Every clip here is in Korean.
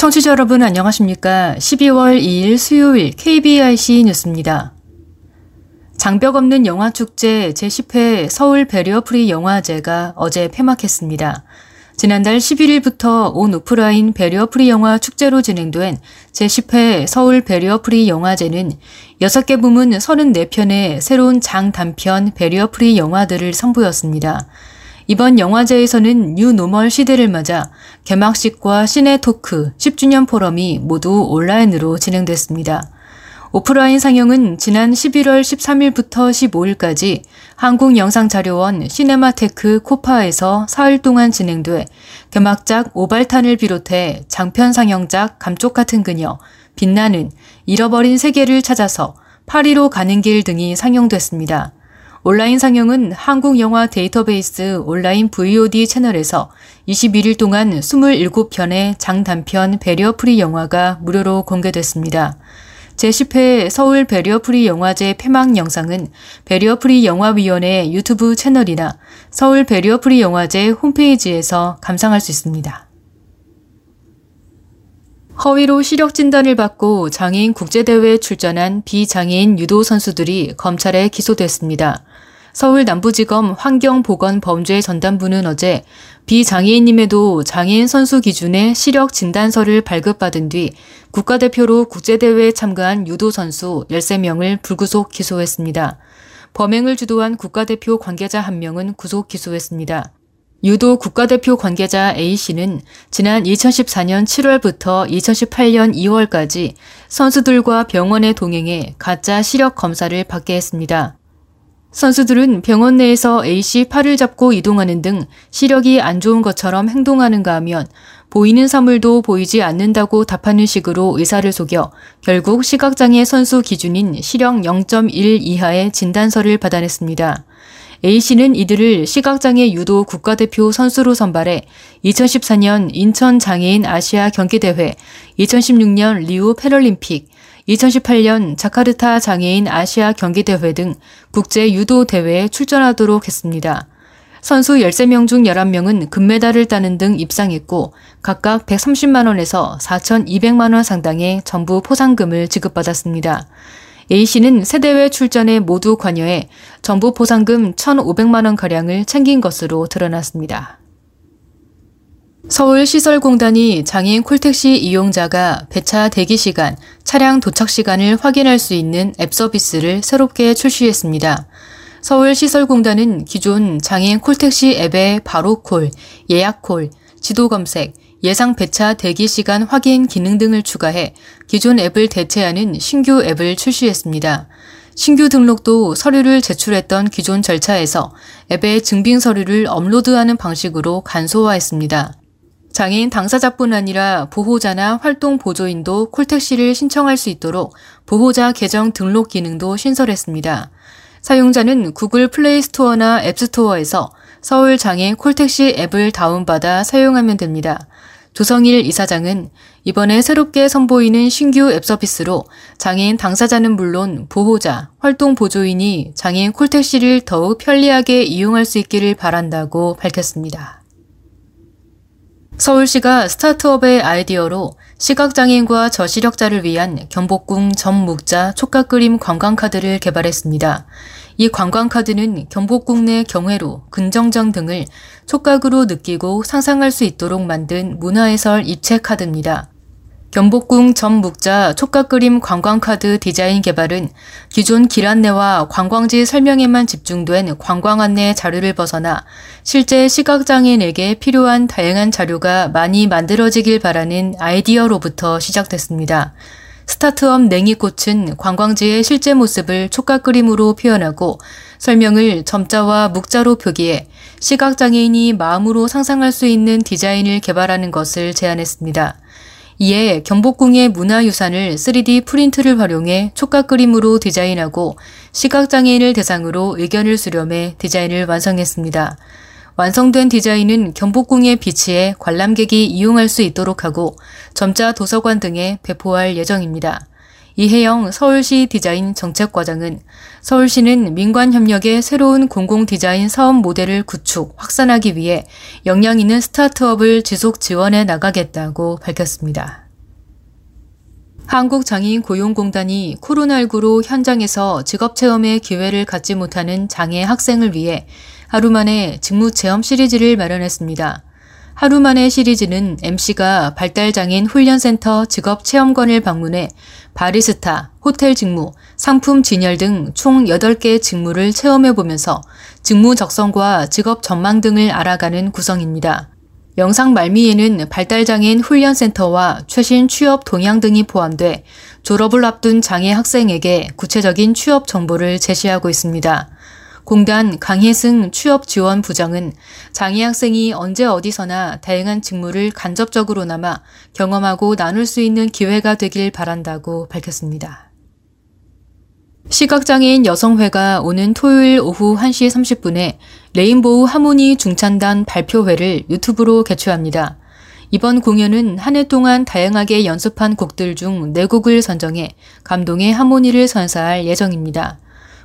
청취자 여러분 안녕하십니까? 12월 2일 수요일 KBIC 뉴스입니다. 장벽 없는 영화 축제 제10회 서울 barrier free 영화제가 어제 폐막했습니다. 지난달 11일부터 온 오프라인 barrier free 영화 축제로 진행된 제10회 서울 barrier free 영화제는 6개 부문 34편의 새로운 장 단편 barrier free 영화들을 선보였습니다. 이번 영화제에서는 new normal 시대를 맞아 개막식과 cine talk 10주년 포럼이 모두 온라인으로 진행됐습니다. 오프라인 상영은 지난 11월 13일부터 15일까지 한국영상자료원 시네마테크 KOFA에서 사흘 동안 진행돼 개막작 오발탄을 비롯해 장편 상영작 감쪽 같은 그녀, 빛나는, 잃어버린 세계를 찾아서 파리로 가는 길 등이 상영됐습니다. 온라인 상영은 한국 영화 데이터베이스 온라인 VOD 채널에서 21일 동안 27편의 장단편 barrier free 영화가 무료로 공개됐습니다. 제10회 서울 barrier free 영화제 폐막 영상은 barrier free 영화위원회 유튜브 채널이나 서울 barrier free 영화제 홈페이지에서 감상할 수 있습니다. 허위로 시력 진단을 받고 장애인 국제대회에 출전한 비장애인 유도 선수들이 검찰에 기소됐습니다. 서울 남부지검 환경보건범죄전담부는 어제 비장애인임에도 장애인 선수 기준의 시력 진단서를 발급받은 뒤 국가대표로 국제대회에 참가한 유도 선수 13명을 불구속 기소했습니다. 범행을 주도한 국가대표 관계자 한 명은 구속 기소했습니다. 유도 국가대표 관계자 A씨는 지난 2014년 7월부터 2018년 2월까지 선수들과 병원에 동행해 가짜 시력 검사를 받게 했습니다. 선수들은 병원 내에서 A씨 팔을 잡고 이동하는 등 시력이 안 좋은 것처럼 행동하는가 하면 보이는 사물도 보이지 않는다고 답하는 식으로 의사를 속여 결국 시각장애 선수 기준인 시력 0.1 이하의 진단서를 받아냈습니다. A씨는 이들을 시각장애 유도 국가대표 선수로 선발해 2014년 인천 장애인 아시아 경기대회, 2016년 리우 패럴림픽, 2018년 자카르타 장애인 아시아 경기대회 등 국제 유도 대회에 출전하도록 했습니다. 선수 13명 중 11명은 금메달을 따는 등 입상했고 각각 130만원에서 4,200만원 상당의 전부 포상금을 지급받았습니다. A씨는 세 대회 출전에 모두 관여해 전부 포상금 1,500만원가량을 챙긴 것으로 드러났습니다. 서울시설공단이 장애인 콜택시 이용자가 배차 대기 시간, 차량 도착 시간을 확인할 수 있는 앱 서비스를 새롭게 출시했습니다. 서울시설공단은 기존 장애인 콜택시 앱의 바로콜, 예약콜, 지도검색, 예상 배차 대기 시간 확인 기능 등을 추가해 기존 앱을 대체하는 신규 앱을 출시했습니다. 신규 등록도 서류를 제출했던 기존 절차에서 앱에 증빙 서류를 업로드하는 방식으로 간소화했습니다. 장애인 당사자뿐 아니라 보호자나 활동 보조인도 콜택시를 신청할 수 있도록 보호자 계정 등록 기능도 신설했습니다. 사용자는 구글 플레이 스토어나 앱 스토어에서 서울 장애 콜택시 앱을 다운받아 사용하면 됩니다. 조성일 이사장은 이번에 새롭게 선보이는 신규 앱 서비스로 장애인 당사자는 물론 보호자, 활동 보조인이 장애인 콜택시를 더욱 편리하게 이용할 수 있기를 바란다고 밝혔습니다. 서울시가 스타트업의 아이디어로 시각장애인과 저시력자를 위한 경복궁 전묵자 촉각그림 관광카드를 개발했습니다. 이 관광카드는 경복궁 내 경회로, 근정정 등을 촉각으로 느끼고 상상할 수 있도록 만든 문화해설 입체 카드입니다. 경복궁 전묵자 촉각그림 관광카드 디자인 개발은 기존 길 안내와 관광지 설명에만 집중된 관광 안내 자료를 벗어나 실제 시각장애인에게 필요한 다양한 자료가 많이 만들어지길 바라는 아이디어로부터 시작됐습니다. 스타트업 냉이꽃은 관광지의 실제 모습을 촉각 그림으로 표현하고 설명을 점자와 묵자로 표기해 시각장애인이 마음으로 상상할 수 있는 디자인을 개발하는 것을 제안했습니다. 이에 경복궁의 문화유산을 3D 프린트를 활용해 촉각 그림으로 디자인하고 시각장애인을 대상으로 의견을 수렴해 디자인을 완성했습니다. 완성된 디자인은 경복궁에 비치해 관람객이 이용할 수 있도록 하고 점자 도서관 등에 배포할 예정입니다. 이혜영 서울시 디자인 정책과장은 서울시는 민관 협력의 새로운 공공 디자인 사업 모델을 구축, 확산하기 위해 역량 있는 스타트업을 지속 지원해 나가겠다고 밝혔습니다. 한국장애인 고용공단이 코로나19로 현장에서 직업체험의 기회를 갖지 못하는 장애 학생을 위해 하루 만에 직무체험 시리즈를 마련했습니다. 하루 만에 시리즈는 MC가 발달장애인 훈련센터 직업체험관을 방문해 바리스타, 호텔 직무, 상품 진열 등 총 8개 직무를 체험해 보면서 직무 적성과 직업 전망 등을 알아가는 구성입니다. 영상 말미에는 발달장애인 훈련센터와 최신 취업 동향 등이 포함돼 졸업을 앞둔 장애 학생에게 구체적인 취업 정보를 제시하고 있습니다. 공단 강혜승 취업지원 부장은 장애 학생이 언제 어디서나 다양한 직무를 간접적으로나마 경험하고 나눌 수 있는 기회가 되길 바란다고 밝혔습니다. 시각장애인 여성회가 오는 토요일 오후 1시 30분에 레인보우 하모니 중찬단 발표회를 유튜브로 개최합니다. 이번 공연은 한 해 동안 다양하게 연습한 곡들 중 4곡을 선정해 감동의 하모니를 선사할 예정입니다.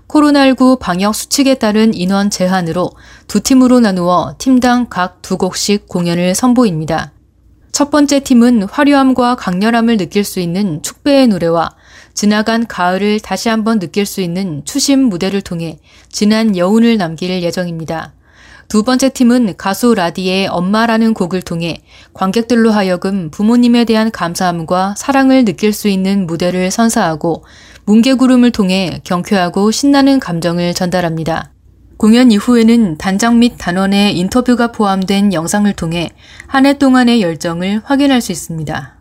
코로나19 방역 수칙에 따른 인원 제한으로 두 팀으로 나누어 팀당 각 두 곡씩 공연을 선보입니다. 첫 번째 팀은 화려함과 강렬함을 느낄 수 있는 축배의 노래와 지나간 가을을 다시 한번 느낄 수 있는 추심 무대를 통해 진한 여운을 남길 예정입니다. 두 번째 팀은 가수 라디의 엄마라는 곡을 통해 관객들로 하여금 부모님에 대한 감사함과 사랑을 느낄 수 있는 무대를 선사하고 뭉게구름을 통해 경쾌하고 신나는 감정을 전달합니다. 공연 이후에는 단장 및 단원의 인터뷰가 포함된 영상을 통해 한 해 동안의 열정을 확인할 수 있습니다.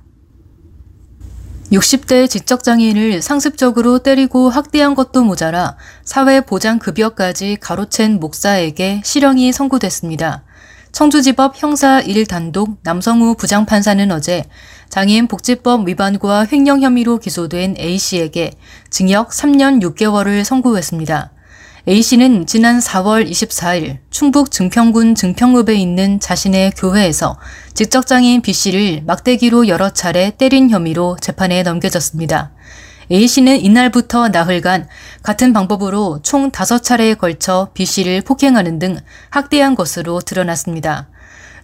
60대 지적장애인을 상습적으로 때리고 학대한 것도 모자라 사회보장급여까지 가로챈 목사에게 실형이 선고됐습니다. 청주지법 형사 1단독 남성우 부장판사는 어제 장애인 복지법 위반과 횡령 혐의로 기소된 A씨에게 징역 3년 6개월을 선고했습니다. A씨는 지난 4월 24일 충북 증평군 증평읍에 있는 자신의 교회에서 직접장애인 B씨를 막대기로 여러 차례 때린 혐의로 재판에 넘겨졌습니다. A씨는 이날부터 나흘간 같은 방법으로 총 5차례에 걸쳐 B씨를 폭행하는 등 학대한 것으로 드러났습니다.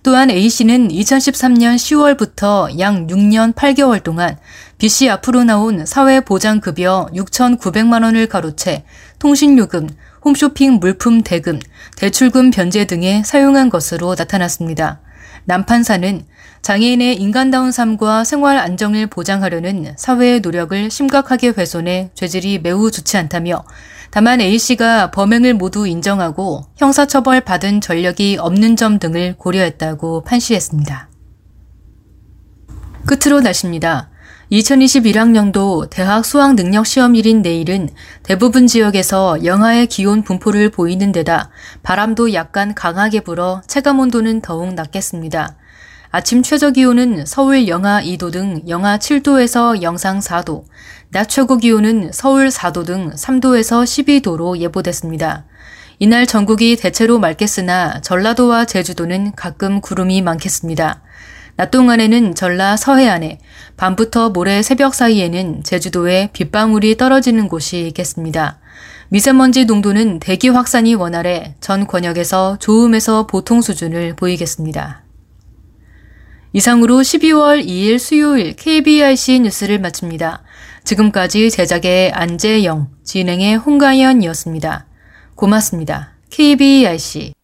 또한 A씨는 2013년 10월부터 약 6년 8개월 동안 B씨 앞으로 나온 사회보장급여 6,900만 원을 가로채 통신요금, 홈쇼핑 물품 대금, 대출금 변제 등에 사용한 것으로 나타났습니다. 남판사는 장애인의 인간다운 삶과 생활 안정을 보장하려는 사회의 노력을 심각하게 훼손해 죄질이 매우 좋지 않다며 다만 A씨가 범행을 모두 인정하고 형사처벌 받은 전력이 없는 점 등을 고려했다고 판시했습니다. 끝으로 날씨입니다. 2021학년도 대학 수학 능력 시험일인 내일은 대부분 지역에서 영하의 기온 분포를 보이는 데다 바람도 약간 강하게 불어 체감 온도는 더욱 낮겠습니다. 아침 최저 기온은 서울 영하 2도 등 영하 7도에서 영상 4도, 낮 최고 기온은 서울 4도 등 3도에서 12도로 예보됐습니다. 이날 전국이 대체로 맑겠으나 전라도와 제주도는 가끔 구름이 많겠습니다. 낮 동안에는 전라 서해안에, 밤부터 모레 새벽 사이에는 제주도에 빗방울이 떨어지는 곳이 있겠습니다. 미세먼지 농도는 대기 확산이 원활해 전 권역에서 좋음에서 보통 수준을 보이겠습니다. 이상으로 12월 2일 수요일 KBIC 뉴스를 마칩니다. 지금까지 제작의 안재영, 진행의 홍가연이었습니다. 고맙습니다. KBIC